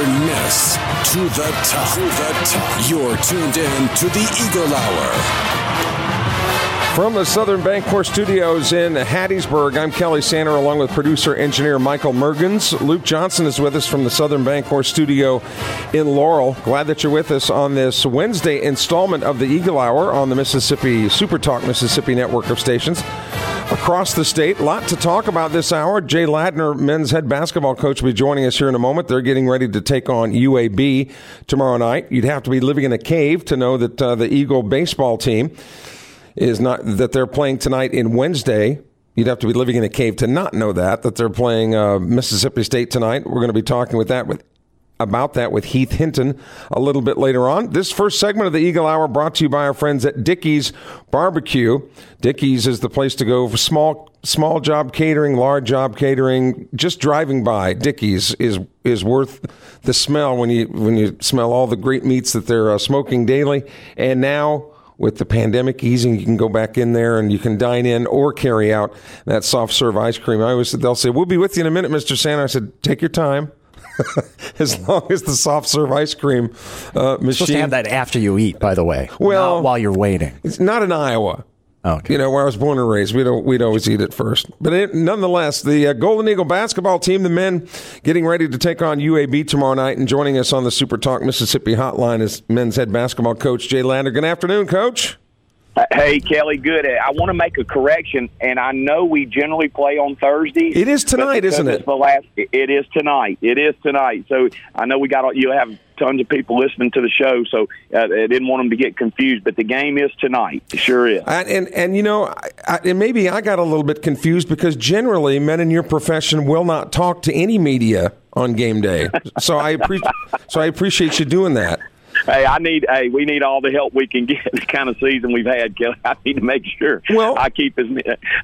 Miss to the top. To the top. You're tuned in to the Eagle Hour. From the Southern Bancorp Studios in Hattiesburg, I'm Kelly Sander along with producer engineer Michael Mergens. Luke Johnson is with us from the Southern Bancorp Studio in Laurel. Glad that you're with us on this Wednesday installment of the Eagle Hour on the Mississippi Super Talk Mississippi network of stations across the state. A lot to talk about this hour. Jay Ladner, men's head basketball coach, will be joining us here in a moment. They're getting ready to take on UAB tomorrow night. You'd have to be living in a cave to know that uh, the Eagle baseball team is not that they're playing tonight in Wednesday. You'd have to be living in a cave to not know that that they're playing uh, Mississippi State tonight. We're going to be talking with that with about that with Heath Hinton a little bit later on. This first segment of the Eagle Hour brought to you by our friends at Dickey's Barbecue. Dickey's is the place to go for small small job catering, large job catering. Just driving by Dickey's is is worth the smell when you when you smell all the great meats that they're uh, smoking daily. And now with the pandemic easing, you can go back in there and you can dine in or carry out that soft serve ice cream. I always they'll say, "We'll be with you in a minute, Mister Santa." I said, "Take your time." as long as the soft serve ice cream uh, machine. Supposed to have that after you eat, by the way. Well, not while you're waiting. It's not in Iowa. Okay. You know where I was born and raised, we'd we'd always eat it first. But it, nonetheless, the uh, Golden Eagle basketball team, the men, getting ready to take on UAB tomorrow night, and joining us on the Super Talk Mississippi Hotline is men's head basketball coach Jay Ladner. Good afternoon, coach. Hey Kelly, good. I want to make a correction, and I know we generally play on Thursday. It is tonight, isn't it? The last, it is tonight. It is tonight. So I know we got you have tons of people listening to the show, so uh, I didn't want them to get confused. But the game is tonight. It sure is. And and, and you know, I, I, and maybe I got a little bit confused because generally men in your profession will not talk to any media on game day. so I appreciate so I appreciate you doing that. Hey, I need. Hey, we need all the help we can get. The kind of season we've had, Kelly. I need to make sure. Well, I keep as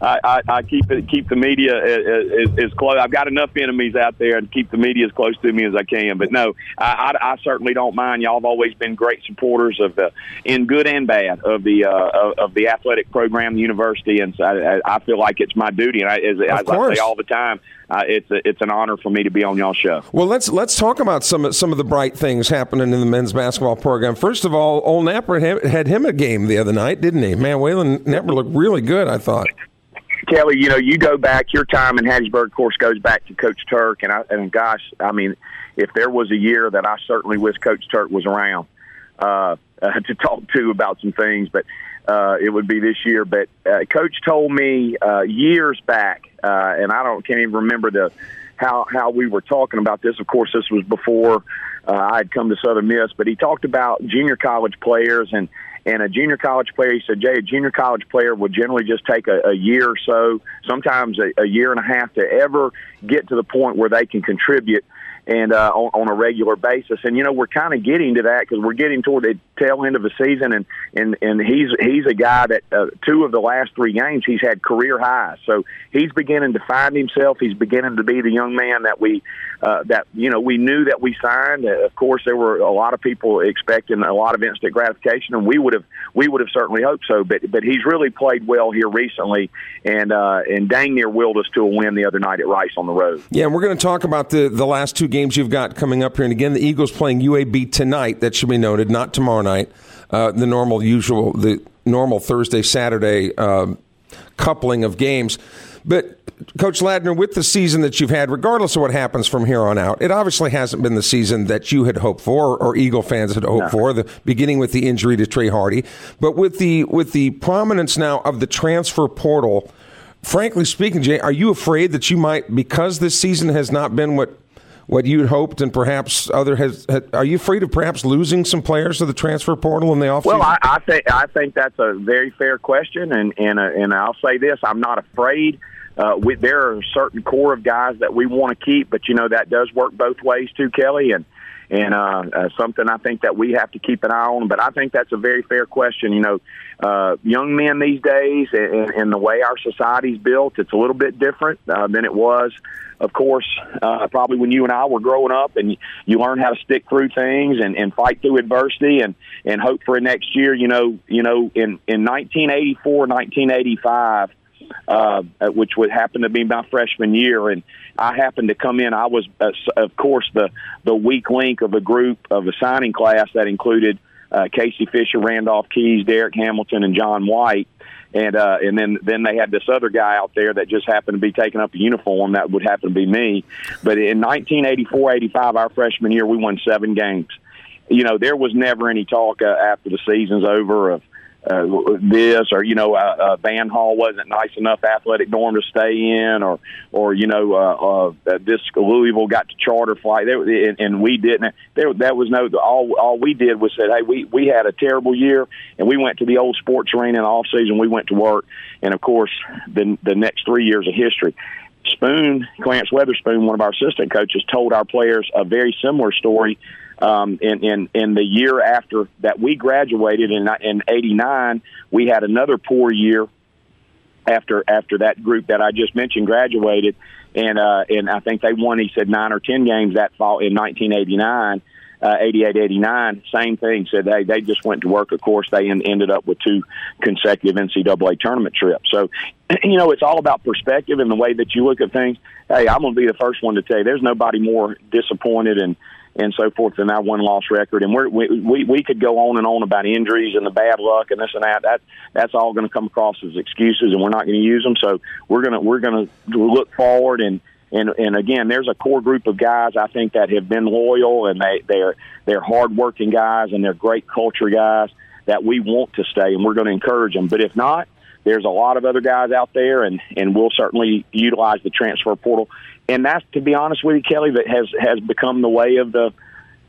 I, I, I keep it, keep the media as, as, close. I've got enough enemies out there, and keep the media as close to me as I can. But no, I, I, I certainly don't mind. Y'all have always been great supporters of the, in good and bad, of the uh, of, the athletic program, the university, and so I, I feel like it's my duty. And I, as, as I say all the time, uh, it's a, it's an honor for me to be on y'all show. Well, let's let's talk about some some of the bright things happening in the men's basketball program. First of all, Old Napper had him a game the other night, didn't he? Man, Walyn Napper looked really good. I thought. Kelly, you know, you go back. Your time in Hattiesburg, of course, goes back to Coach Turk, and I, and gosh, I mean, if there was a year that I certainly wish Coach Turk was around uh, uh, to talk to about some things, but uh, it would be this year. But uh, Coach told me uh, years back, uh, and I don't can't even remember the how how we were talking about this. Of course, this was before uh, I had come to Southern Miss, but he talked about junior college players and. And a junior college player, he said, Jay, a junior college player would generally just take a, a year or so, sometimes a, a year and a half to ever get to the point where they can contribute and uh, on, on a regular basis. And you know, we're kind of getting to that because we're getting toward the tail end of the season, and and and he's he's a guy that uh, two of the last three games he's had career highs. So he's beginning to find himself. He's beginning to be the young man that we uh, that you know we knew that we signed. Uh, of course, there were a lot of people expecting a lot of instant gratification, and we would have we would have certainly hoped so. But but he's really played well here recently, and uh, and dang near willed us to a win the other night at Rice on the road. Yeah, and we're going to talk about the the last two games you've got coming up here. And again, the Eagles playing UAB tonight. That should be noted, not tomorrow night. Uh, the normal, usual, the normal Thursday, Saturday uh, coupling of games. But Coach Ladner, with the season that you've had, regardless of what happens from here on out, it obviously hasn't been the season that you had hoped for, or Eagle fans had hoped no. for. The beginning with the injury to Trey Hardy, but with the with the prominence now of the transfer portal. Frankly speaking, Jay, are you afraid that you might, because this season has not been what what you'd hoped, and perhaps other has. Are you afraid of perhaps losing some players to the transfer portal in the offseason? Well, I, I think I think that's a very fair question, and and uh, and I'll say this: I'm not afraid uh, we, there are a certain core of guys that we want to keep, but you know that does work both ways too, Kelly, and and uh, uh, something I think that we have to keep an eye on. But I think that's a very fair question. You know, uh, young men these days, and, and the way our society's built, it's a little bit different uh, than it was. Of course, uh, probably when you and I were growing up, and you, learn how to stick through things and, and fight through adversity, and and hope for a next year. You know, you know, in in 1984, 1985 uh, which would happen to be my freshman year, and I happened to come in. I was, uh, of course, the the weak link of a group of a signing class that included uh, Casey Fisher, Randolph Keys, Derek Hamilton, and John White. And uh, and then then they had this other guy out there that just happened to be taking up a uniform that would happen to be me. But in 1984-85, our freshman year, we won seven games. You know, there was never any talk uh, after the season's over of uh, this or you know uh, uh, Van Hall wasn't nice enough athletic dorm to stay in or or you know uh, uh, this Louisville got to charter flight. There and, and we didn't. There that was no all all we did was said hey we we had a terrible year and we went to the old sports arena in off season we went to work. And of course the the next three years of history. Spoon, Clarence Weatherspoon, one of our assistant coaches, told our players a very similar story um, in, in in the year after that we graduated in in '89, we had another poor year after after that group that I just mentioned graduated, and uh, and I think they won. He said nine or ten games that fall in 1989. Uh, 88, 89, same thing. Said hey, they just went to work. Of course, they en- ended up with two consecutive NCAA tournament trips. So, you know, it's all about perspective and the way that you look at things. Hey, I'm going to be the first one to tell you, there's nobody more disappointed and and so forth in our one loss record. And we're, we we we could go on and on about injuries and the bad luck and this and that. That that's all going to come across as excuses, and we're not going to use them. So we're gonna we're gonna look forward and. And and again, there's a core group of guys I think that have been loyal and they they're they're hardworking guys and they're great culture guys that we want to stay and we're going to encourage them. But if not, there's a lot of other guys out there, and and we'll certainly utilize the transfer portal and that's to be honest with you, Kelly, that has has become the way of the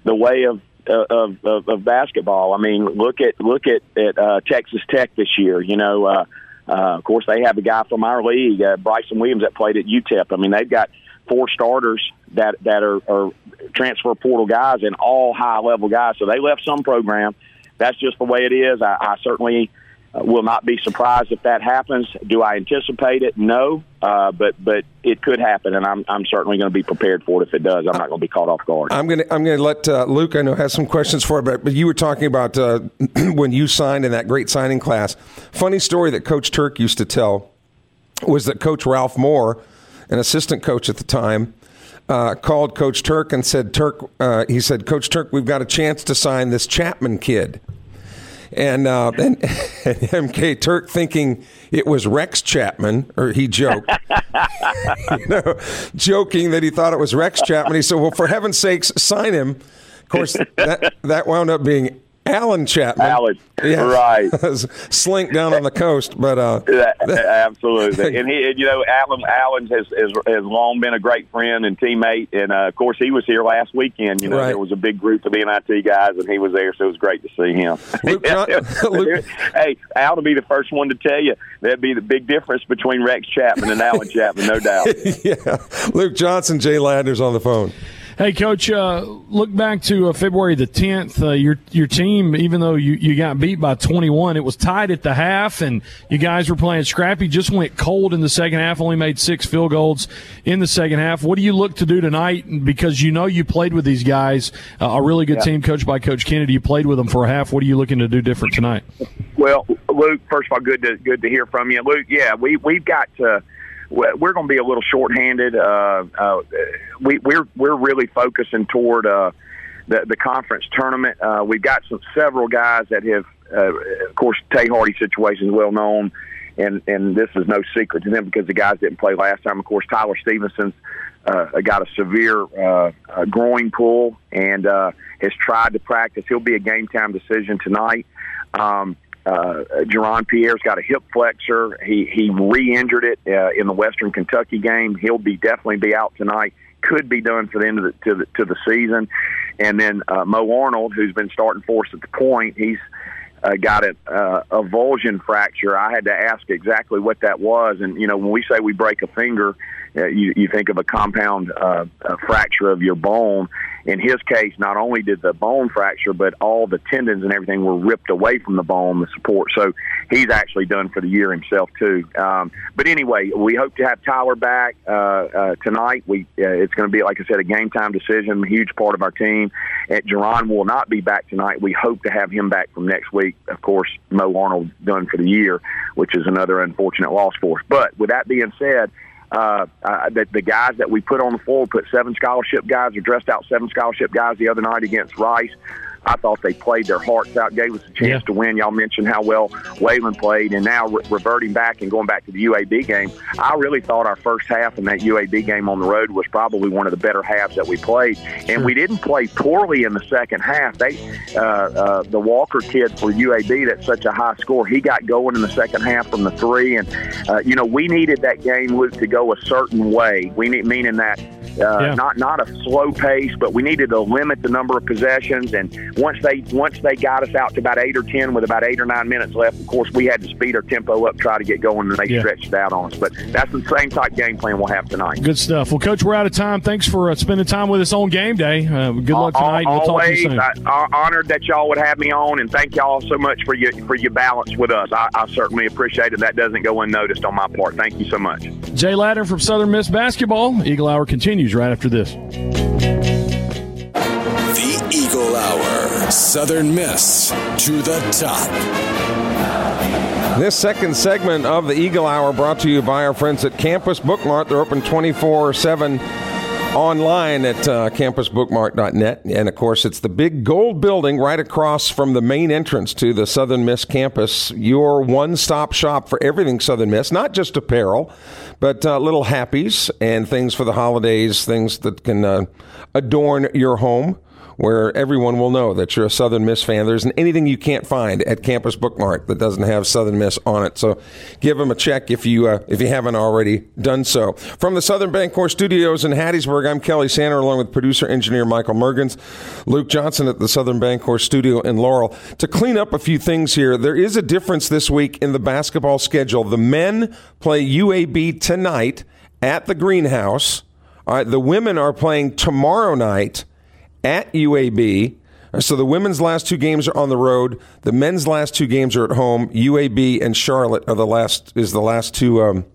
the way of uh, of, of, of basketball. I mean, look at look at at uh, Texas Tech this year. You know, uh, uh, of course they have a guy from our league, uh, Bryson Williams, that played at UTEP. I mean, they've got four starters that that are, are transfer portal guys and all high level guys. So they left some program. That's just the way it is. I, I certainly uh, will not be surprised if that happens. Do I anticipate it? No, uh, but but it could happen, and I'm I'm certainly going to be prepared for it if it does. I'm not going to be caught off guard. I'm going to I'm going to let uh, Luke. I know has some questions for, but but you were talking about uh, when you signed in that great signing class. Funny story that Coach Turk used to tell was that Coach Ralph Moore, an assistant coach at the time. Uh, called Coach Turk and said, "Turk," he said, "Coach Turk, we've got a chance to sign this Chapman kid." And uh, and, and MK Turk thinking it was Rex Chapman, or he joked, you know, joking that he thought it was Rex Chapman. He said, "Well, for heaven's sakes, sign him." Of course, that that wound up being Alan Chapman. Alan, yeah, right. Slink down on the coast, but uh, absolutely. and he, you know, Alan, Alan has, has has long been a great friend and teammate, and uh, of course, he was here last weekend. You know, right. there was a big group of NIT guys, and he was there, so it was great to see him. Luke, Luke. hey, Al to be the first one to tell you that'd be the big difference between Rex Chapman and Alan Chapman, no doubt. yeah, Luke Johnson, Jay Ladner's on the phone. Hey, Coach, uh, look back to uh, February the 10th. Uh, your your team, even though you, you got beat by 21, it was tied at the half, and you guys were playing scrappy. Just went cold in the second half, only made six field goals in the second half. What do you look to do tonight? Because you know you played with these guys, uh, a really good yeah. team coached by Coach Kennedy. You played with them for a half. What are you looking to do different tonight? Well, Luke, first of all, good to good to hear from you, Luke. Yeah, we we've got to we're going to be a little shorthanded. Uh, uh, we, we're we're really focusing toward uh, the the conference tournament. Uh, we've got some several guys that have, uh, of course, Tae Hardy situation is well known, and and this is no secret to them because the guys didn't play last time. Of course, Tyler Stevenson's uh, got a severe uh, growing pull and uh, has tried to practice. He'll be a game time decision tonight. Um, uh, Jerron Pierre's got a hip flexor. He he re-injured it uh, in the Western Kentucky game. He'll be definitely be out tonight. Could be done for the end of the to the, to the season. And then uh, Mo Arnold, who's been starting for us at the point, he's uh, got a, uh, a avulsion fracture. I had to ask exactly what that was, and you know when we say we break a finger, you, you think of a compound uh, a fracture of your bone. In his case, not only did the bone fracture, but all the tendons and everything were ripped away from the bone, the support. So he's actually done for the year himself too. Um, but anyway, we hope to have Tyler back uh, uh, tonight. We uh, it's going to be like I said, a game time decision, a huge part of our team. And Jerron will not be back tonight. We hope to have him back from next week. Of course, Mo Arnold done for the year, which is another unfortunate loss for us. But with that being said uh, uh, the, the guys that we put on the floor, put seven scholarship guys or dressed out seven scholarship guys the other night against Rice. I thought they played their hearts out, gave us a chance yeah. to win. Y'all mentioned how well Walyn played, and now re- reverting back and going back to the UAB game. I really thought our first half in that UAB game on the road was probably one of the better halves that we played, and we didn't play poorly in the second half. They, uh, uh, the Walker kid for UAB, that's such a high score. He got going in the second half from the three, and uh, you know we needed that game Luke to go a certain way. We need meaning that uh, yeah. not not a slow pace, but we needed to limit the number of possessions. And once they once they got us out to about eight or ten with about eight or nine minutes left, of course we had to speed our tempo up, try to get going, and they yeah. stretched it out on us. But that's the same type game plan we'll have tonight. Good stuff. Well, coach, we're out of time. Thanks for uh, spending time with us on game day. Uh, good luck tonight. Always, we'll talk to you soon. I, honored that y'all would have me on, and thank y'all so much for your for your balance with us. I, I certainly appreciate it. That doesn't go unnoticed on my part. Thank you so much. Jay Ladner from Southern Miss basketball. Eagle Hour continues right after this. The Eagle Hour. Southern Miss to the top. This second segment of the Eagle Hour brought to you by our friends at Campus Bookmart. They're open 24 7 online at uh, campusbookmart.net. And of course, it's the big gold building right across from the main entrance to the Southern Miss campus. Your one stop shop for everything Southern Miss, not just apparel, but uh, little happies and things for the holidays, things that can uh, adorn your home where everyone will know that you're a Southern Miss fan. There isn't anything you can't find at Campus Bookmart that doesn't have Southern Miss on it. So give them a check if you uh, if you haven't already done so. From the Southern Bancorp Studios in Hattiesburg, I'm Kelly Sander along with producer engineer Michael Mergens, Luke Johnson at the Southern Bancorp Studio in Laurel. To clean up a few things here, there is a difference this week in the basketball schedule. The men play UAB tonight at the Greenhouse. All right, the women are playing tomorrow night at UAB. So the women's last two games are on the road. The men's last two games are at home. UAB and Charlotte are the last is the last two um,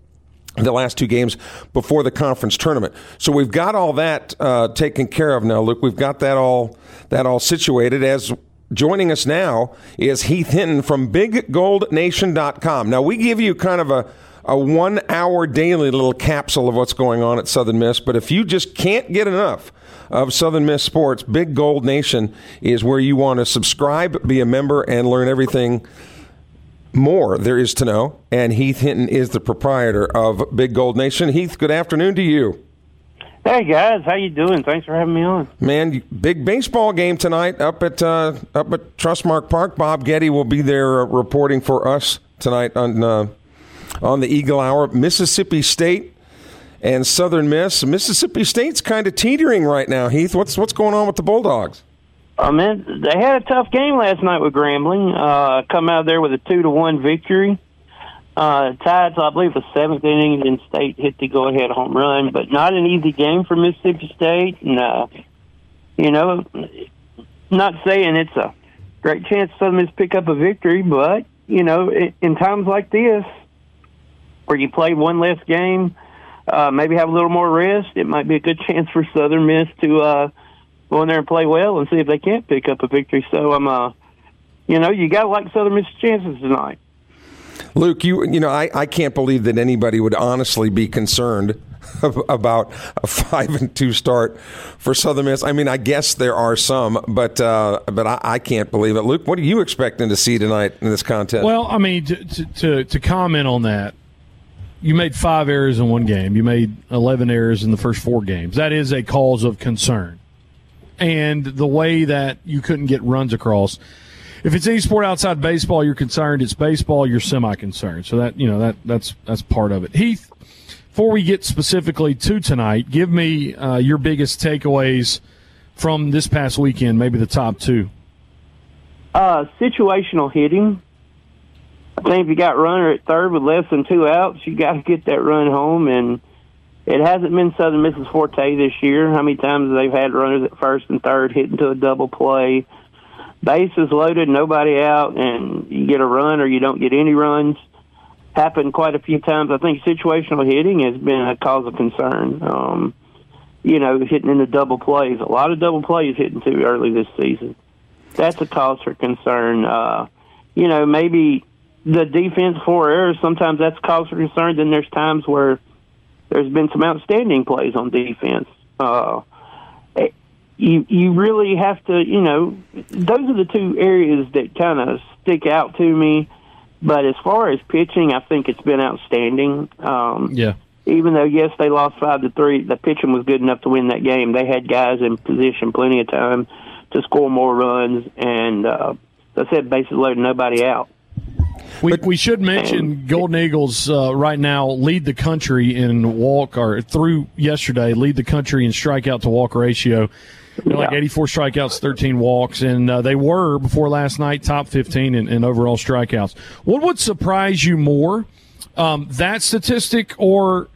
the last two games before the conference tournament. So we've got all that uh, taken care of now. Look, we've got that all that all situated. As joining us now is Heath Hinton from BigGoldNation.com. Now we give you kind of a a one hour daily little capsule of what's going on at Southern Miss. But if you just can't get enough of Southern Miss Sports, Big Gold Nation is where you want to subscribe, be a member, and learn everything more there is to know. And Heath Hinton is the proprietor of Big Gold Nation. Heath, good afternoon to you. Hey guys, how you doing? Thanks for having me on. Man, big baseball game tonight up at uh, up at Trustmark Park. Bob Getty will be there uh, reporting for us tonight on uh, on the Eagle Hour. Mississippi State and Southern Miss. Mississippi State's kind of teetering right now. Heath, what's what's going on with the Bulldogs? Oh mean, they had a tough game last night with Grambling. Uh, come out there with a two to one victory. Uh, tied, so I believe the seventh inning, and State hit the go ahead home run, but not an easy game for Mississippi State. And uh, you know, not saying it's a great chance Southern Miss pick up a victory, but you know, in times like this, where you play one less game, uh, maybe have a little more rest. It might be a good chance for Southern Miss to uh, go in there and play well and see if they can't pick up a victory. So I'm, uh, you know, you got to like Southern Miss chances tonight. Luke, you you know, I, I can't believe that anybody would honestly be concerned about a five and two start for Southern Miss. I mean, I guess there are some, but uh, but I, I, can't believe it. Luke, what are you expecting to see tonight in this contest? Well, I mean, to to, to comment on that, you made five errors in one game. You made 11 errors in the first four games. That is a cause of concern. And the way that you couldn't get runs across. If it's any sport outside baseball, you're concerned. It's baseball, you're semi-concerned. So that you know that that's that's part of it. Heath, before we get specifically to tonight, give me uh, your biggest takeaways from this past weekend. Maybe the top two. Uh, situational hitting. I think if you got runner at third with less than two outs, you got to get that run home. And it hasn't been Southern Miss's forte this year. How many times they've had runners at first and third hitting to a double play? Bases loaded, nobody out, and you get a run or you don't get any runs. Happened quite a few times. I think situational hitting has been a cause of concern. Um, you know, hitting into double plays. A lot of double plays hitting too early this season. That's a cause for concern. Uh, you know, maybe the defense for errors. Sometimes that's cause for concern. Then there's times where there's been some outstanding plays on defense. Uh, you you really have to, you know, those are the two areas that kind of stick out to me. But as far as pitching, I think it's been outstanding. Um, yeah. Even though yes, they lost five to three, the pitching was good enough to win that game. They had guys in position plenty of time to score more runs, and uh, I said bases loaded, nobody out. We, we should mention Golden Eagles uh, right now lead the country in walk or through yesterday lead the country in strikeout to walk ratio. They're like 84 strikeouts, 13 walks, and uh, they were before last night top 15 in, in overall strikeouts. What would surprise you more, um, that statistic, or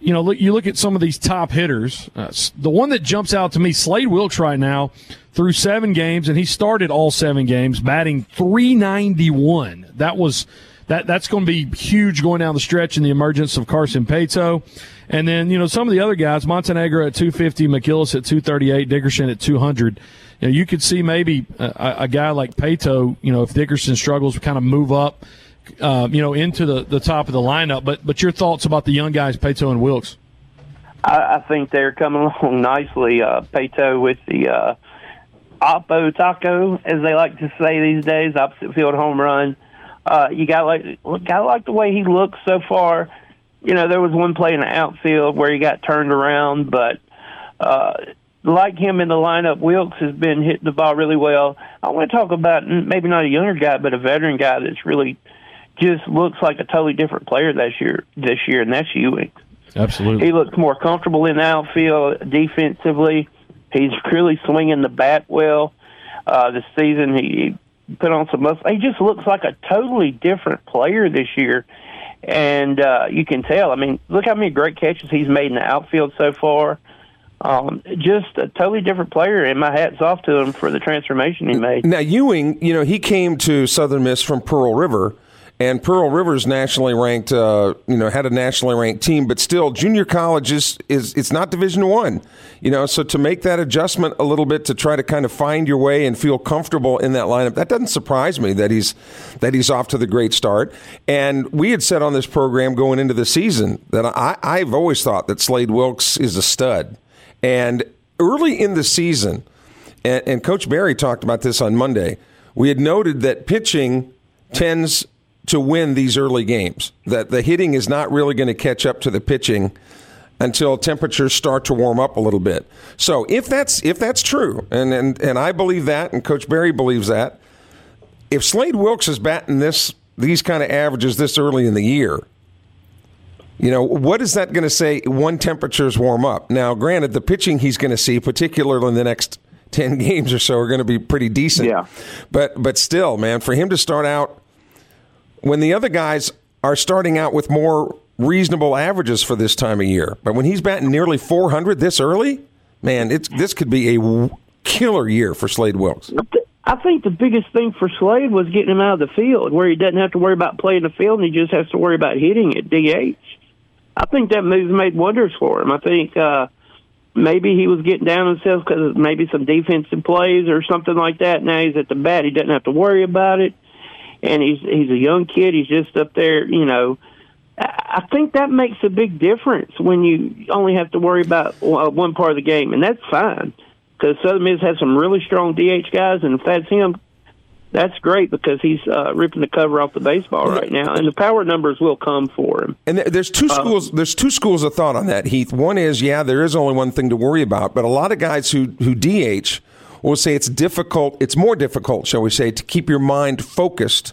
you know, look, you look at some of these top hitters. Uh, the one that jumps out to me, Slade Wilkes, right now through seven games, and he started all seven games, batting 391. That was that that's going to be huge going down the stretch in the emergence of Carson Paetow. And then, you know, some of the other guys, Montenegro at 250, McIllis at 238, Dickerson at 200. You know, you could see maybe a, a guy like Paetow, you know, if Dickerson struggles, kind of move up, uh, you know, into the, the top of the lineup. But but your thoughts about the young guys, Paetow and Wilkes? I, I think they're coming along nicely. Uh, with the uh, oppo taco, as they like to say these days, opposite field home run. Uh, you got like got like the way he looks so far. You know, there was one play in the outfield where he got turned around, but uh, like him in the lineup, Wilkes has been hitting the ball really well. I want to talk about maybe not a younger guy, but a veteran guy that's really just looks like a totally different player this year. This year, and that's Ewing. Absolutely, he looks more comfortable in the outfield defensively. He's really swinging the bat well. Uh, this season, he put on some muscle. He just looks like a totally different player this year, and uh, you can tell. I mean, look how many great catches he's made in the outfield so far. Um, just a totally different player, and my hat's off to him for the transformation he made. Now Ewing, you know, he came to Southern Miss from Pearl River and Pearl River's nationally ranked, uh, you know, had a nationally ranked team, but still, junior college is, is it's not Division One, you know. So to make that adjustment a little bit to try to kind of find your way and feel comfortable in that lineup, that doesn't surprise me that he's that he's off to the great start. And we had said on this program going into the season that I, I've always thought that Slade Wilkes is a stud, and early in the season, and, and Coach Berry talked about this on Monday. We had noted that pitching tends to win these early games. That the hitting is not really going to catch up to the pitching until temperatures start to warm up a little bit. So if that's if that's true, and and, and I believe that, and Coach Berry believes that, if Slade Wilkes is batting this these kind of averages this early in the year, you know what is that going to say when temperatures warm up? Now, granted, the pitching he's going to see, particularly in the next ten games or so, are going to be pretty decent. Yeah. But but still, man, for him to start out when the other guys are starting out with more reasonable averages for this time of year. But when he's batting nearly 400 this early, man, it's this could be a killer year for Slade Wilkes. I think the biggest thing for Slade was getting him out of the field, where he doesn't have to worry about playing the field, and he just has to worry about hitting at DH. I think that move made wonders for him. I think uh, maybe he was getting down himself because maybe some defensive plays or something like that. Now he's at the bat; he doesn't have to worry about it and he's he's a young kid. He's just up there, you know. I think that makes a big difference when you only have to worry about one part of the game, and that's fine because Southern Miss has some really strong DH guys, and if that's him, that's great because he's uh, ripping the cover off the baseball right now, and the power numbers will come for him. And there's two schools. there's two schools of thought on that, Heath. One is, yeah, there is only one thing to worry about, but a lot of guys who who DH we'll say it's difficult, it's more difficult, shall we say, to keep your mind focused,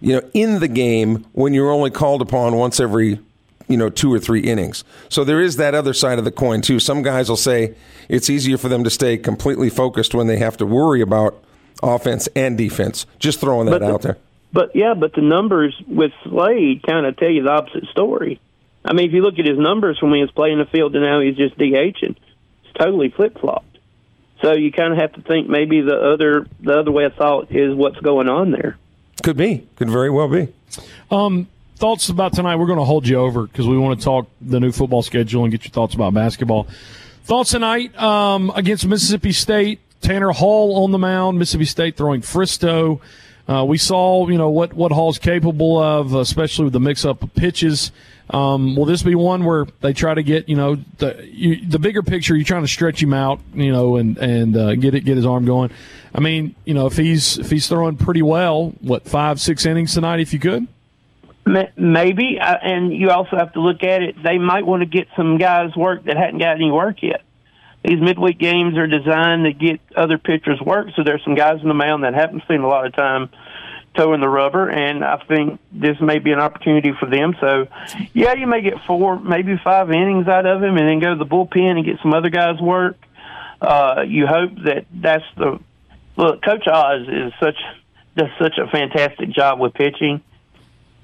you know, in the game when you're only called upon once every, you know, two or three innings. So there is that other side of the coin too. Some guys will say it's easier for them to stay completely focused when they have to worry about offense and defense. Just throwing that But the- out there. But yeah, but the numbers with Slade kind of tell you the opposite story. I mean, if you look at his numbers from when he was playing the field to now he's just DHing, it's totally flip flopped. So you kind of have to think maybe the other the other way of thought is what's going on there. Could be. Could very well be. thoughts about tonight? We're going to hold you over because we want to talk the new football schedule and get your thoughts about basketball. Thoughts tonight um, against Mississippi State. Tanner Hall on the mound. Mississippi State throwing Fristo. Uh, we saw, you know, what what Hall's capable of, especially with the mix-up of pitches. Um, will this be one where they try to get, you know, the you, the bigger picture? You're trying to stretch him out, you know, and and uh, get it get his arm going. I mean, you know, if he's if he's throwing pretty well, what five six innings tonight, if you could. Maybe, and you also have to look at it. They might want to get some guys work that hadn't got any work yet. These midweek games are designed to get other pitchers work, so there's some guys on the mound that haven't seen a lot of time towing the rubber, and I think this may be an opportunity for them. So, yeah, you may get four, maybe five innings out of him, and then go to the bullpen and get some other guys work. Uh, you hope that that's the look. Coach Oz is such does such a fantastic job with pitching.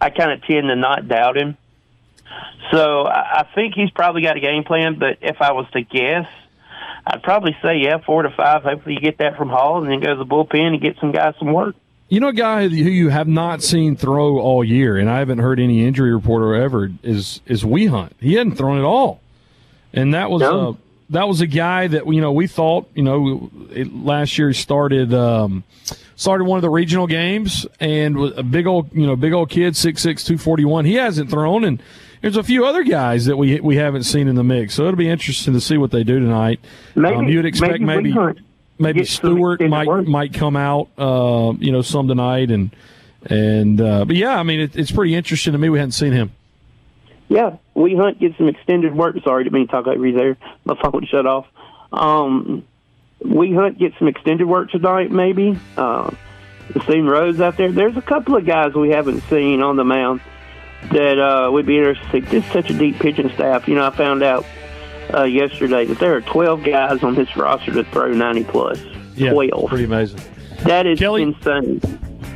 I kind of tend to not doubt him. So I think he's probably got a game plan. But if I was to guess, I'd probably say yeah, four to five. Hopefully you get that from Hall, and then go to the bullpen and get some guys some work. You know, a guy who you have not seen throw all year, and I haven't heard any injury report or ever is is We Hunt. He hadn't thrown at all, and that was No. uh, that was a guy that you know we thought you know it, last year he started um, started one of the regional games and was a big old you know big old kid six six two forty one. He hasn't thrown, and there's a few other guys that we we haven't seen in the mix. So it'll be interesting to see what they do tonight. Maybe um, you'd expect maybe, maybe maybe Stewart might work. might come out, uh, you know, some tonight, and and uh, but yeah, I mean, it, it's pretty interesting to me. We hadn't seen him. Yeah, we Hunt get some extended work. Sorry, didn't mean to talk over you there. My phone shut off. Um, we Hunt get some extended work tonight, maybe. Uh, seen Rose out there. There's a couple of guys we haven't seen on the mound that uh, would be interested. to see. Such a deep pitching staff. You know, I found out uh, yesterday that there are 12 guys on this roster that throw 90 plus. Yeah, 12. pretty amazing. That is Kelly- insane.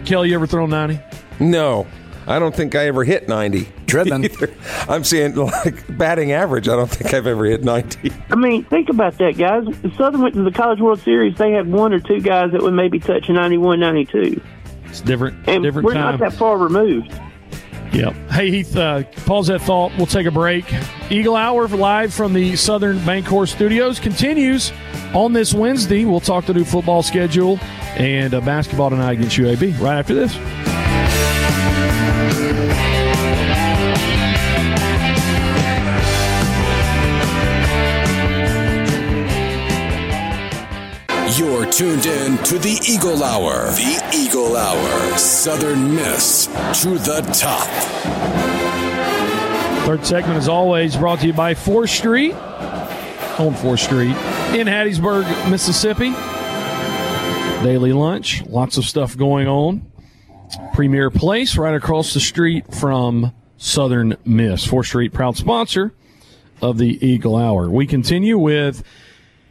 Kelly, you ever thrown ninety? No, I don't think I ever hit 90. Driven. I'm saying like batting average. I don't think I've ever hit 90. I mean, think about that, guys. If Southern went to the College World Series, they had one or two guys that would maybe touch 91, 92. It's different, And different we're time. not that far removed. Yep. Hey Heath, uh, pause that thought. We'll take a break. Eagle Hour live from the Southern Bancorp Studios continues on this Wednesday. We'll talk the new football schedule and uh, basketball tonight against UAB. Right after this. Tuned in to the Eagle Hour. The Eagle Hour. Southern Miss to the top. Third segment, as always, brought to you by 4th Street on 4th Street in Hattiesburg, Mississippi. Daily lunch, lots of stuff going on. Premier Place right across the street from Southern Miss. 4th Street, proud sponsor of the Eagle Hour. We continue with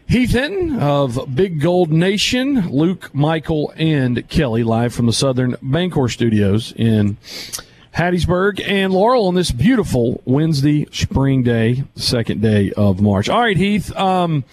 Heath Hinton of Big Gold Nation, Luke, Michael, and Kelly live from the Southern Bancorp Studios in Hattiesburg and Laurel on this beautiful Wednesday spring day, second day of March. All right, Heath. Um,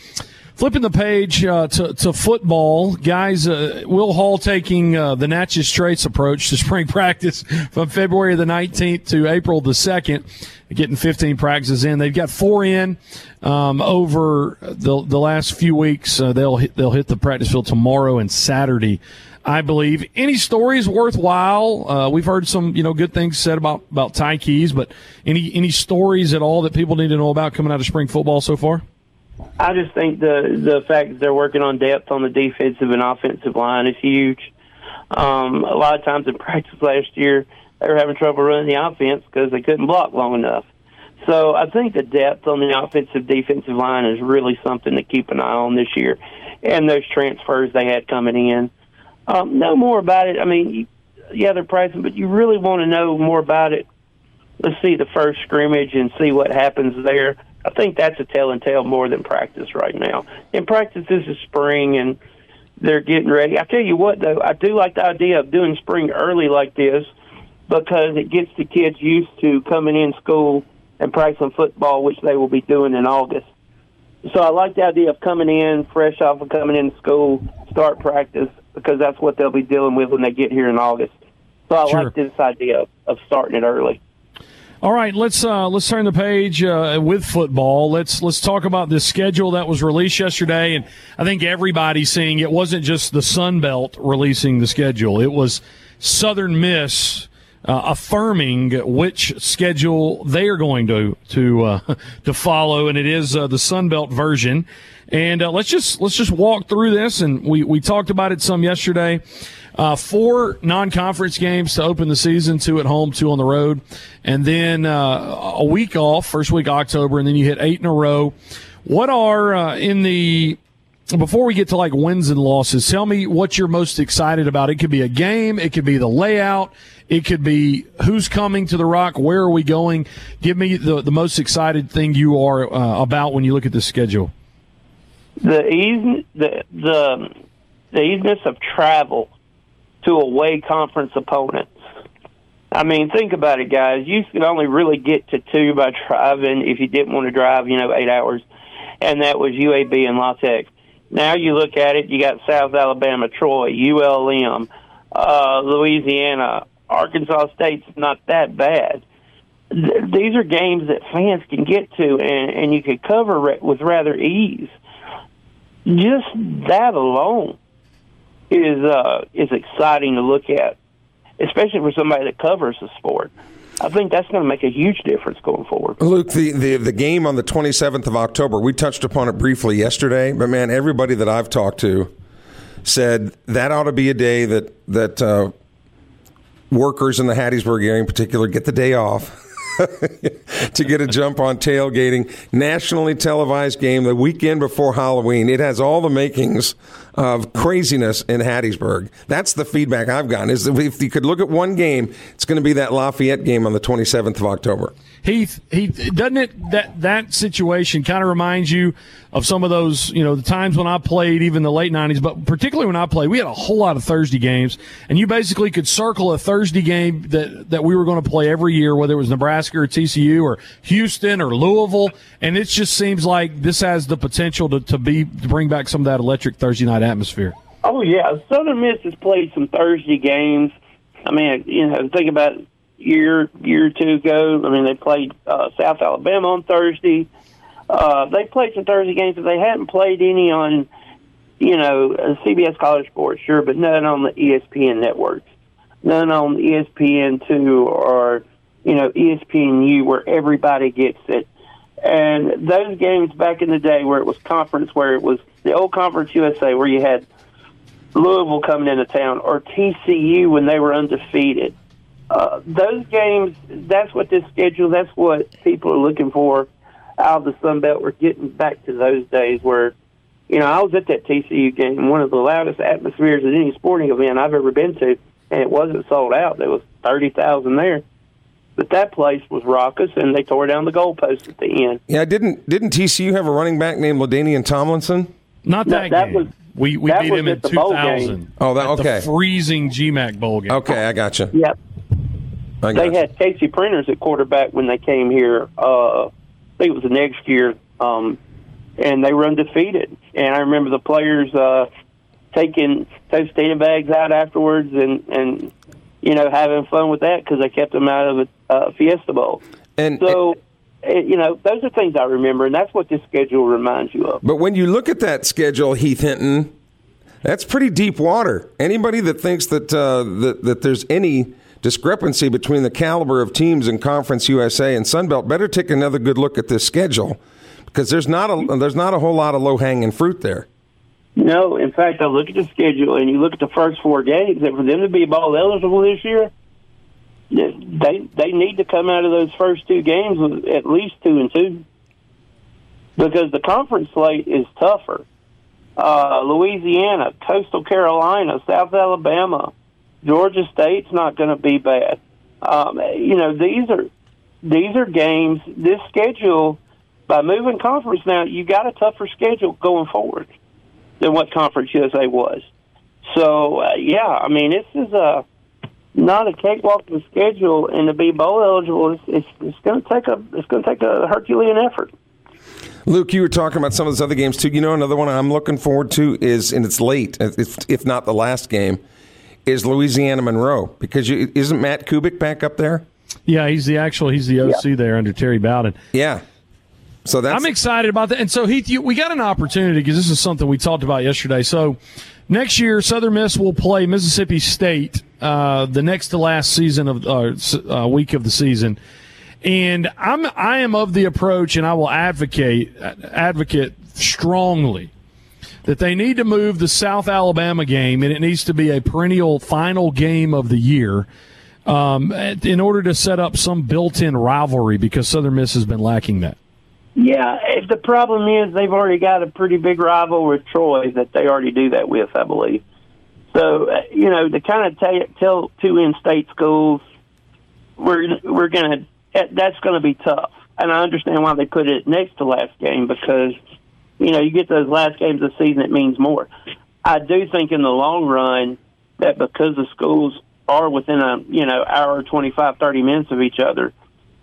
flipping the page uh, to, to football, guys. Uh, Will Hall taking uh, the Natchez Straits approach to spring practice from February the 19th to April the 2nd, getting 15 practices in. They've got four in um, over the the last few weeks. Uh, they'll hit, they'll hit the practice field tomorrow and Saturday. I believe. Any stories worthwhile? Uh, we've heard some, you know, good things said about about Ty Keyes, but any any stories at all that people need to know about coming out of spring football so far? I just think the the fact that they're working on depth on the defensive and offensive line is huge. Um, a lot of times in practice last year, they were having trouble running the offense because they couldn't block long enough. So I think the depth on the offensive defensive line is really something to keep an eye on this year, and those transfers they had coming in. Um, know more about it. I mean, yeah, they're pricing, but you really want to know more about it. Let's see the first scrimmage and see what happens there. I think that's a tell and tale more than practice right now. In practice, this is spring, and they're getting ready. I tell you what, though, I do like the idea of doing spring early like this because it gets the kids used to coming in school and practicing football, which they will be doing in August. So I like the idea of coming in fresh off of coming in school, start practice because that's what they'll be dealing with when they get here in August. So I Sure. like this idea of, of starting it early. All right, let's uh, let's turn the page uh, with football. Let's let's talk about this schedule that was released yesterday, and I think everybody's seeing it wasn't just the Sun Belt releasing the schedule; it was Southern Miss uh, affirming which schedule they are going to to uh, to follow, and it is uh, the Sun Belt version. And uh, let's just let's just walk through this, and we we talked about it some yesterday. Uh, four non-conference games to open the season, two at home, two on the road, and then uh, a week off, first week of October, and then you hit eight in a row. What are uh, in the before we get to like wins and losses? Tell me what you're most excited about. It could be a game, it could be the layout, it could be who's coming to the Rock, where are we going. Give me the the most excited thing you are uh, about when you look at the schedule. the ease the the the easiness of travel to away conference opponents. I mean, think about it, guys. You could only really get to two by driving if you didn't want to drive, you know, eight hours, and that was UAB and La Tech. Now you look at it, you got South Alabama, Troy, ULM, uh, Louisiana, Arkansas State's not that bad. Th- These are games that fans can get to, and, and you could cover re- with rather ease just that alone is uh, is exciting to look at, especially for somebody that covers the sport. I think that's going to make a huge difference going forward. Luke, the, the, the game on the 27th of October, we touched upon it briefly yesterday, but man, everybody that I've talked to said that ought to be a day that, that uh, workers in the Hattiesburg area in particular get the day off. to get a jump on tailgating, nationally televised game the weekend before Halloween. It has all the makings of craziness in Hattiesburg. That's the feedback I've gotten. Is that if you could look at one game, it's going to be that Lafayette game on the 27th of October. Heath, Heath, doesn't it that that situation kind of reminds you of some of those, you know, the times when I played, even the late '90s, but particularly when I played, we had a whole lot of Thursday games, and you basically could circle a Thursday game that that we were going to play every year, whether it was Nebraska or TCU or Houston or Louisville, and it just seems like this has the potential to, to be to bring back some of that electric Thursday night atmosphere. Oh yeah, Southern Miss has played some Thursday games. I mean, you know, think about year year or two ago. I mean, they played uh, South Alabama on Thursday. Uh, they played some Thursday games, but they hadn't played any on, you know, uh, CBS College Sports, sure, but none on the ESPN networks, none on ESPN two or you know E ESPNU where everybody gets it. And those games back in the day where it was conference, where it was the old Conference USA, where you had Louisville coming into town or TCU when they were undefeated. Uh, those games, that's what this schedule, that's what people are looking for out of the Sun Belt. We're getting back to those days where, you know, I was at that TCU game, one of the loudest atmospheres at any sporting event I've ever been to, and it wasn't sold out. There was 30,000 there. But that place was raucous, and they tore down the goalpost at the end. Yeah, didn't didn't TCU have a running back named LaDainian Tomlinson? Not No, that, that game. was- we we that beat was him in at the 2000. Oh, that- at okay. The freezing GMAC bowl game. Okay, I got you. Yep. They got had Casey Printers at quarterback when they came here. Uh, I think it was the next year, um, and they were undefeated. And I remember the players uh, taking Tostitos bags out afterwards, and and you know having fun with that because they kept them out of the uh, Fiesta Bowl. And So. It, you know, those are things I remember, and that's what this schedule reminds you of. But when you look at that schedule, Heath Hinton, that's pretty deep water. Anybody that thinks that uh, that, that there's any discrepancy between the caliber of teams in Conference USA and Sunbelt better take another good look at this schedule because there's not a there's not a whole lot of low hanging fruit there. No, in fact, I look at the schedule and you look at the first four games, and for them to be ball eligible this year, they they need to come out of those first two games with at least two and two, because the conference slate is tougher. Uh, Louisiana, Coastal Carolina, South Alabama, Georgia State's not going to be bad. Um, you know, these are these are games. This schedule, by moving conference now, you got a tougher schedule going forward. than what Conference USA was. So uh, yeah, I mean this is a not a cakewalk to schedule, and to be bowl eligible, it's it's, it's going to take a it's going to take a Herculean effort. Luke, you were talking about some of those other games too. You know, another one I'm looking forward to is, and it's late, if, if not the last game, is Louisiana Monroe because you, isn't Matt Kubik back up there? Yeah, he's the actual he's the OC yeah. there under Terry Bowden. Yeah. So that's I'm excited about that. And so Heath, you, we got an opportunity because this is something we talked about yesterday. So next year, Southern Miss will play Mississippi State uh, the next to last season of uh, uh, week of the season. And I'm I am of the approach, and I will advocate advocate strongly that they need to move the South Alabama game, and it needs to be a perennial final game of the year um, in order to set up some built-in rivalry because Southern Miss has been lacking that. Yeah, the problem is they've already got a pretty big rival with Troy that they already do that with, I believe. So uh, you know, to kind of tell, tell two in-state schools, we're we're gonna that's going to be tough, and I understand why they put it next to last game because you know you get those last games of the season, it means more. I do think in the long run that because the schools are within a you know hour, twenty five, thirty minutes of each other,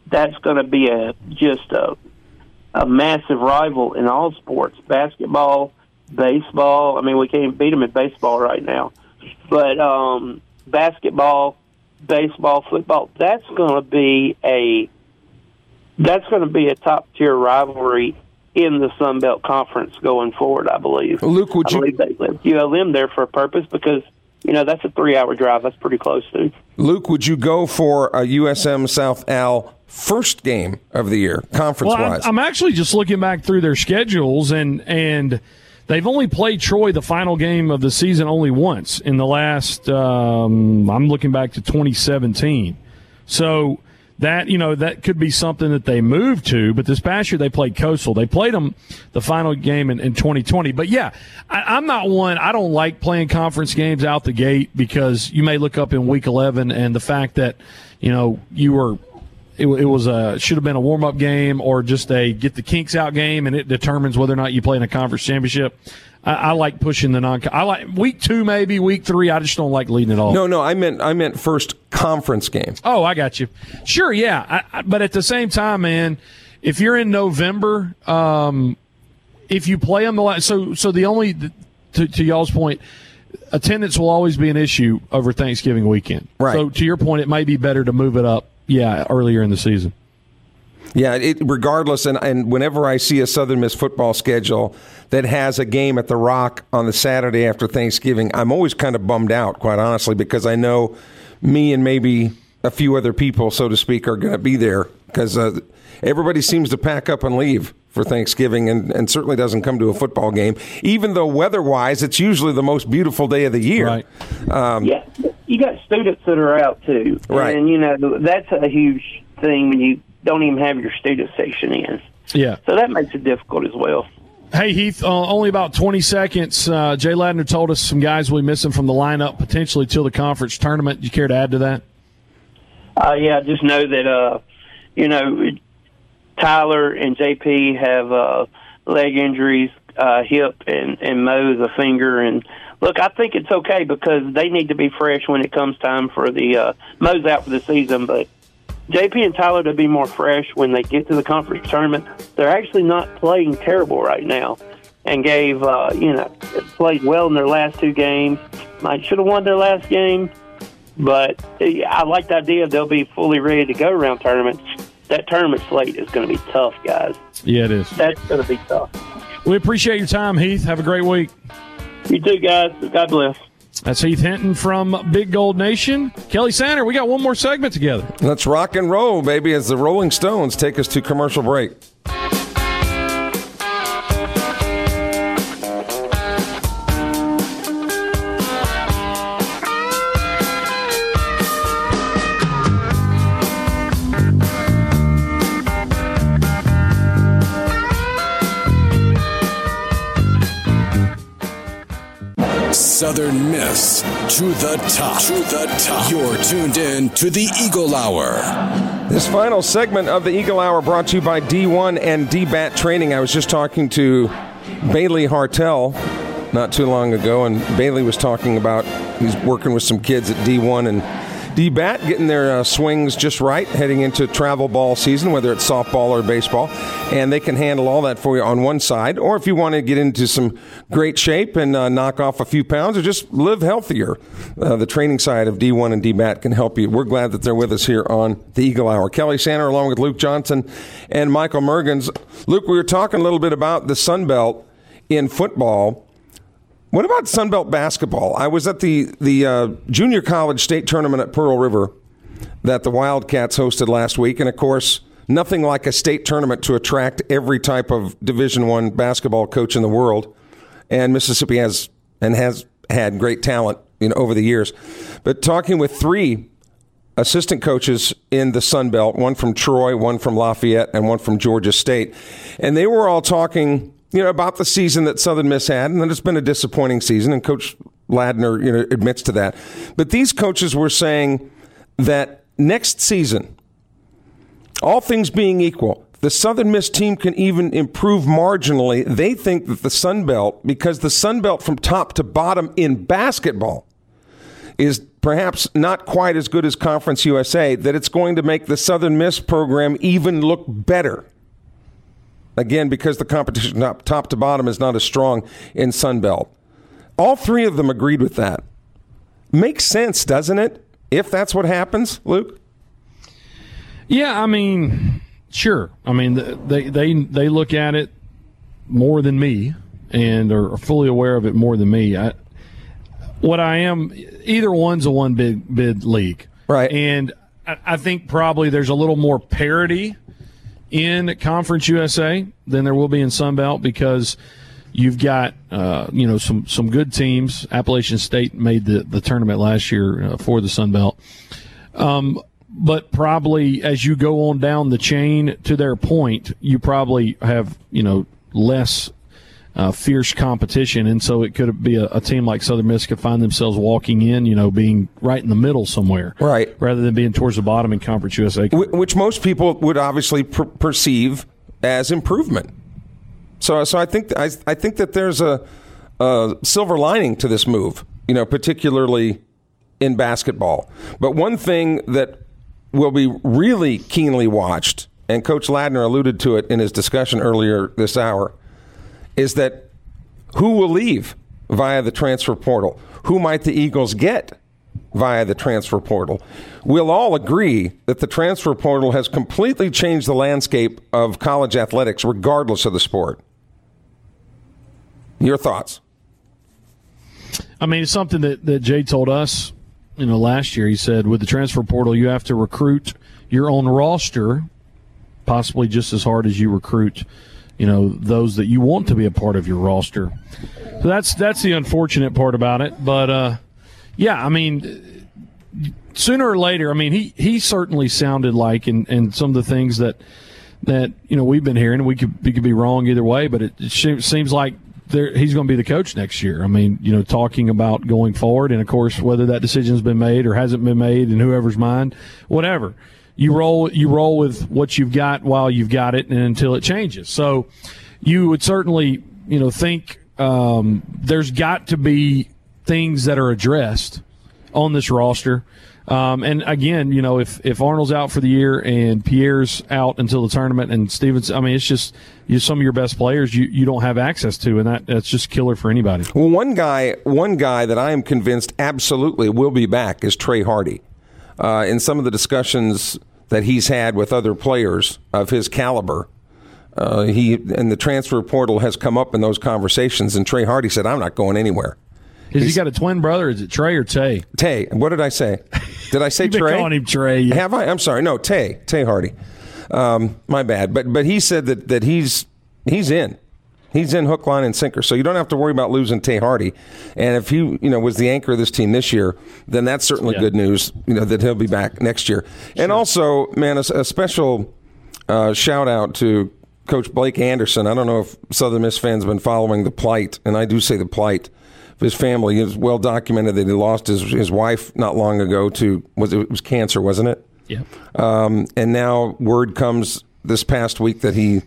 that's going to be a just a a massive rival in all sports basketball, baseball. I mean, we can't beat them in baseball right now. But um, basketball, baseball, football, that's going to be a that's going to be a top tier rivalry in the Sun Belt Conference going forward. I believe. Luke, would I you? They left ULM there for a purpose because you know that's a three hour drive. That's pretty close to. Luke, would you go for a USM South Al first game of the year, conference-wise? I'm, I'm actually just looking back through their schedules, and and they've only played Troy the final game of the season only once in the last. Um, I'm looking back to 2017, so that you know that could be something that they move to. But this past year they played Coastal. They played them the final game in, in 2020. But yeah, I, am not one. I don't like playing conference games out the gate because you may look up in week 11 and the fact that you know you were it, it was a should have been a warm up game or just a get the kinks out game, and it determines whether or not you play in a conference championship. I, I like pushing the non. I like week two, maybe week three. I just don't like leading it all. No, no, I meant I meant first conference game. Oh, I got you. Sure, yeah, I, I, but at the same time, man, if you're in November, um, if you play them the last, so so the only to, to y'all's point attendance will always be an issue over Thanksgiving weekend. Right. So to your point, it might be better to move it up yeah, earlier in the season. Yeah, it, regardless, and, and whenever I see a Southern Miss football schedule that has a game at the Rock on the Saturday after Thanksgiving, I'm always kind of bummed out, quite honestly, because I know me and maybe a few other people, so to speak, are going to be there because uh, everybody seems to pack up and leave for Thanksgiving and, and certainly doesn't come to a football game, even though weather wise, it's usually the most beautiful day of the year. Right. Um, yeah you got students that are out too, right? And you know that's a huge thing when you don't even have your student section in. Yeah. So that makes it difficult as well. Hey Heath, uh, only about 20 seconds. Uh, Jay Ladner told us some guys we missing from the lineup potentially till the conference tournament. Do you care to add to that? Uh, yeah, just know that uh, you know Tyler and JP have uh, leg injuries, uh, hip and and Mo's a finger, and look, I think it's okay because they need to be fresh when it comes time for the uh, Mo's out for the season. But JP and Tyler to be more fresh when they get to the conference tournament. They're actually not playing terrible right now, and gave uh, you know played well in their last two games. Might should have won their last game, but I like the idea they'll be fully ready to go around tournaments. That tournament slate is going to be tough, guys. Yeah, it is. That's going to be tough. We appreciate your time, Heath. Have a great week. You too, guys. God bless. That's Heath Hinton from Big Gold Nation. Kelly Sander, we got one more segment together. Let's rock and roll, baby, as the Rolling Stones take us to commercial break. Southern Miss to the top. To the top. You're tuned in to the Eagle Hour. This final segment of the Eagle Hour brought to you by D1 and DBAT Training. I was just talking to Bailey Hartel not too long ago, and Bailey was talking about he's working with some kids at D1 and D-Bat, getting their uh, swings just right, heading into travel ball season, whether it's softball or baseball, and they can handle all that for you on one side. Or if you want to get into some great shape and uh, knock off a few pounds, or just live healthier, uh, the training side of D1 and D-Bat can help you. We're glad that they're with us here on the Eagle Hour. Kelly Sander, along with Luke Johnson and Michael Mergens. Luke, we were talking a little bit about the Sun Belt in football. What about Sunbelt basketball? I was at the the uh, junior college state tournament at Pearl River that the Wildcats hosted last week, and of course, nothing like a state tournament to attract every type of Division One basketball coach in the world. And Mississippi has and has had great talent you know over the years. But talking with three assistant coaches in the Sun Belt, one from Troy, one from Lafayette, and one from Georgia State, and they were all talking you know, about the season that Southern Miss had, and that it's been a disappointing season, and Coach Ladner, you know, admits to that. But these coaches were saying that next season, all things being equal, the Southern Miss team can even improve marginally. They think that the Sun Belt, because the Sun Belt from top to bottom in basketball is perhaps not quite as good as Conference USA, that it's going to make the Southern Miss program even look better. Again, because the competition top, to bottom is not as strong in Sunbelt. All three of them agreed with that. Makes sense, doesn't it? If that's what happens, Luke? Yeah, I mean, sure. I mean, they they they look at it more than me and are fully aware of it more than me. I, what I am, either one's a one bid bid league, right? And I, I think probably there's a little more parity in Conference USA than there will be in Sunbelt because you've got uh, you know some some good teams. Appalachian State made the the tournament last year uh, for the Sunbelt. Um, but probably as you go on down the chain to their point, you probably have you know less uh, fierce competition, and so it could be a, a, team like Southern Miss could find themselves walking in, you know, being right in the middle somewhere, right, rather than being towards the bottom in Conference USA, which most people would obviously per- perceive as improvement. So, so I think I, I think that there's a, a silver lining to this move, you know, particularly in basketball. But one thing that will be really keenly watched, and Coach Ladner alluded to it in his discussion earlier this hour is that who will leave via the transfer portal? Who might the Eagles get via the transfer portal? We'll all agree that the transfer portal has completely changed the landscape of college athletics, regardless of the sport. Your thoughts? I mean, it's something that, that Jay told us, you know, last year. He said with the transfer portal, you have to recruit your own roster, possibly just as hard as you recruit you know those that you want to be a part of your roster. So that's that's the unfortunate part about it. But uh, yeah, I mean, sooner or later, I mean, he he certainly sounded like, and and some of the things that that you know we've been hearing, we could we could be wrong either way, but it, it seems like there, he's going to be the coach next year. I mean, you know, talking about going forward, and of course, whether that decision's been made or hasn't been made in whoever's mind, whatever you roll you roll with what you've got while you've got it and until it changes. So you would certainly you know think um, there's got to be things that are addressed on this roster. Um, and again, you know, if, if Arnold's out for the year and Pierre's out until the tournament and Stevens, I mean, it's just you, some of your best players you, you don't have access to, and that that's just killer for anybody. Well, one guy, one guy that I am convinced absolutely will be back is Trey Hardy uh, in some of the discussions that he's had with other players of his caliber. Uh, he and the transfer portal has come up in those conversations, and Trey Hardy said, "I'm not going anywhere." Has he's, he got a twin brother? Is it Trey or Tay? Tay. What did I say? Did I say Trey? calling him Trey. Have I? I'm sorry. No, Tay. Tay Hardy. Um, my bad. But but he said that that he's he's in. He's in hook, line, and sinker, so you don't have to worry about losing Tay Hardy. And if he, you know, was the anchor of this team this year, then that's certainly yeah. good news. You know that he'll be back next year. Sure. And also, man, a, a special uh, shout out to Coach Blake Anderson. I don't know if Southern Miss fans have been following the plight, and I do say the plight of his family. It's well documented that he lost his his wife not long ago to was it was cancer, wasn't it? Yeah. Um, and now word comes this past week that he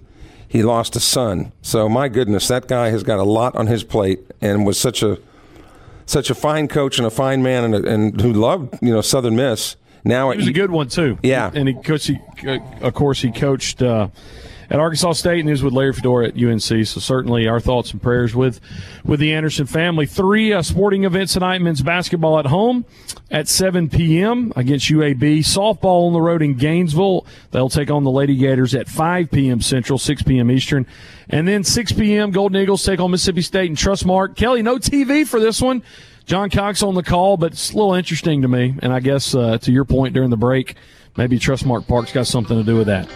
he lost a son. So my goodness, that guy has got a lot on his plate and was such a such a fine coach and a fine man and, and who loved you know Southern Miss. Now he was a good one too. Yeah, and he coached. He, of course, he coached. Uh, at Arkansas State and he with Larry Fedora at UNC. So certainly our thoughts and prayers with with the Anderson family. Three uh, sporting events tonight: men's basketball at home at 7 p.m. against UAB. Softball on the road in Gainesville. They'll take on the Lady Gators at 5 p.m. Central, 6 p.m. Eastern, and then 6 p.m. Golden Eagles take on Mississippi State and Trustmark. Kelly, no TV for this one. John Cox on the call, but it's a little interesting to me. And I guess uh, to your point during the break, maybe Trustmark Park's got something to do with that.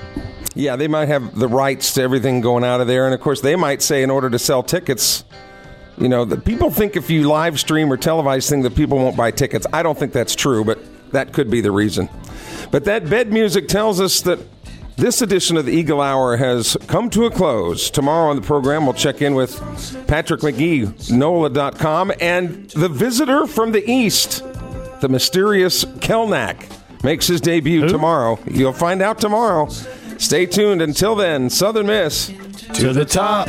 Yeah, they might have the rights to everything going out of there, and of course, they might say in order to sell tickets, you know, the people think if you live stream or televise thing that people won't buy tickets. I don't think that's true, but that could be the reason. But that bed music tells us that this edition of the Eagle Hour has come to a close. Tomorrow on the program, we'll check in with Patrick McGee, NOLA.com, and the visitor from the East, the mysterious Kelnack, makes his debut Who? tomorrow. You'll find out tomorrow. Stay tuned. Until then, Southern Miss to, to the top.